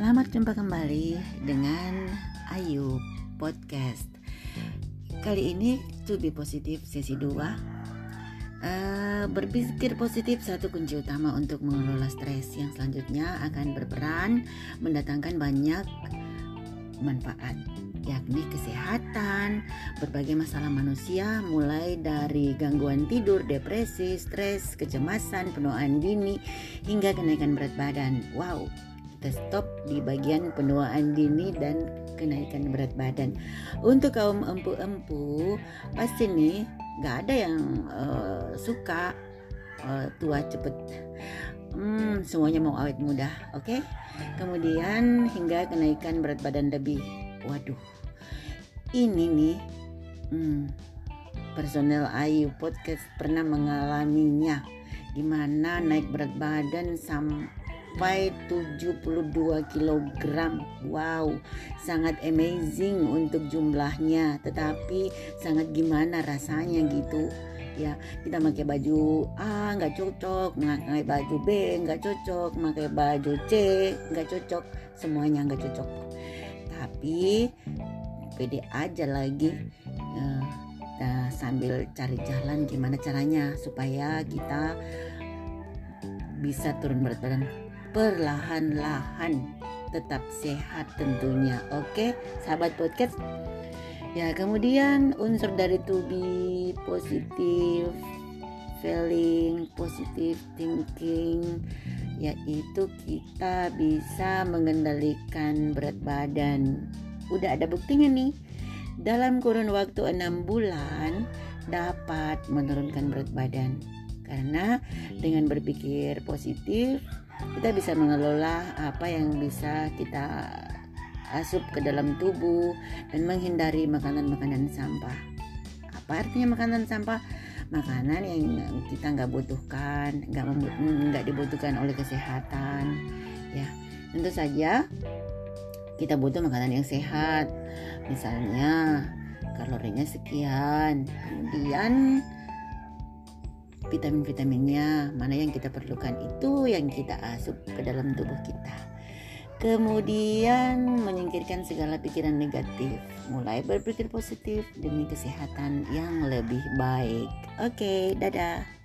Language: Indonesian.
Selamat jumpa kembali dengan Ayu Podcast. Kali ini to be positif sesi 2. Uh, berpikir positif satu kunci utama untuk mengelola stres yang selanjutnya akan berperan mendatangkan banyak manfaat yakni kesehatan, berbagai masalah manusia mulai dari gangguan tidur, depresi, stres, kecemasan, penuaan dini hingga kenaikan berat badan. Wow, kita stop di bagian penuaan dini dan kenaikan berat badan. Untuk kaum empu-empu pasti nih gak ada yang uh, suka uh, tua cepet. Hmm, semuanya mau awet muda, oke? Okay? Kemudian hingga kenaikan berat badan lebih. Waduh, ini nih, hmm, personel Ayu podcast pernah mengalaminya, di mana naik berat badan sampai 72 kg. Wow, sangat amazing untuk jumlahnya, tetapi sangat gimana rasanya gitu? Ya kita pakai baju A nggak cocok. Pakai baju B nggak cocok. Pakai baju C nggak cocok. Semuanya nggak cocok. Tapi pede aja lagi uh, nah, sambil cari jalan gimana caranya supaya kita bisa turun berat badan perlahan-lahan tetap sehat tentunya oke sahabat podcast Ya, kemudian unsur dari to be positif, feeling, positive thinking yaitu kita bisa mengendalikan berat badan. Udah ada buktinya nih. Dalam kurun waktu enam bulan dapat menurunkan berat badan. Karena dengan berpikir positif kita bisa mengelola apa yang bisa kita asup ke dalam tubuh dan menghindari makanan-makanan sampah. Apa artinya makanan sampah? Makanan yang kita nggak butuhkan, nggak nggak dibutuhkan oleh kesehatan. Ya, tentu saja kita butuh makanan yang sehat. Misalnya kalorinya sekian, kemudian vitamin-vitaminnya mana yang kita perlukan itu yang kita asup ke dalam tubuh kita kemudian menyingkirkan segala pikiran negatif, mulai berpikir positif demi kesehatan yang lebih baik. Oke, dadah.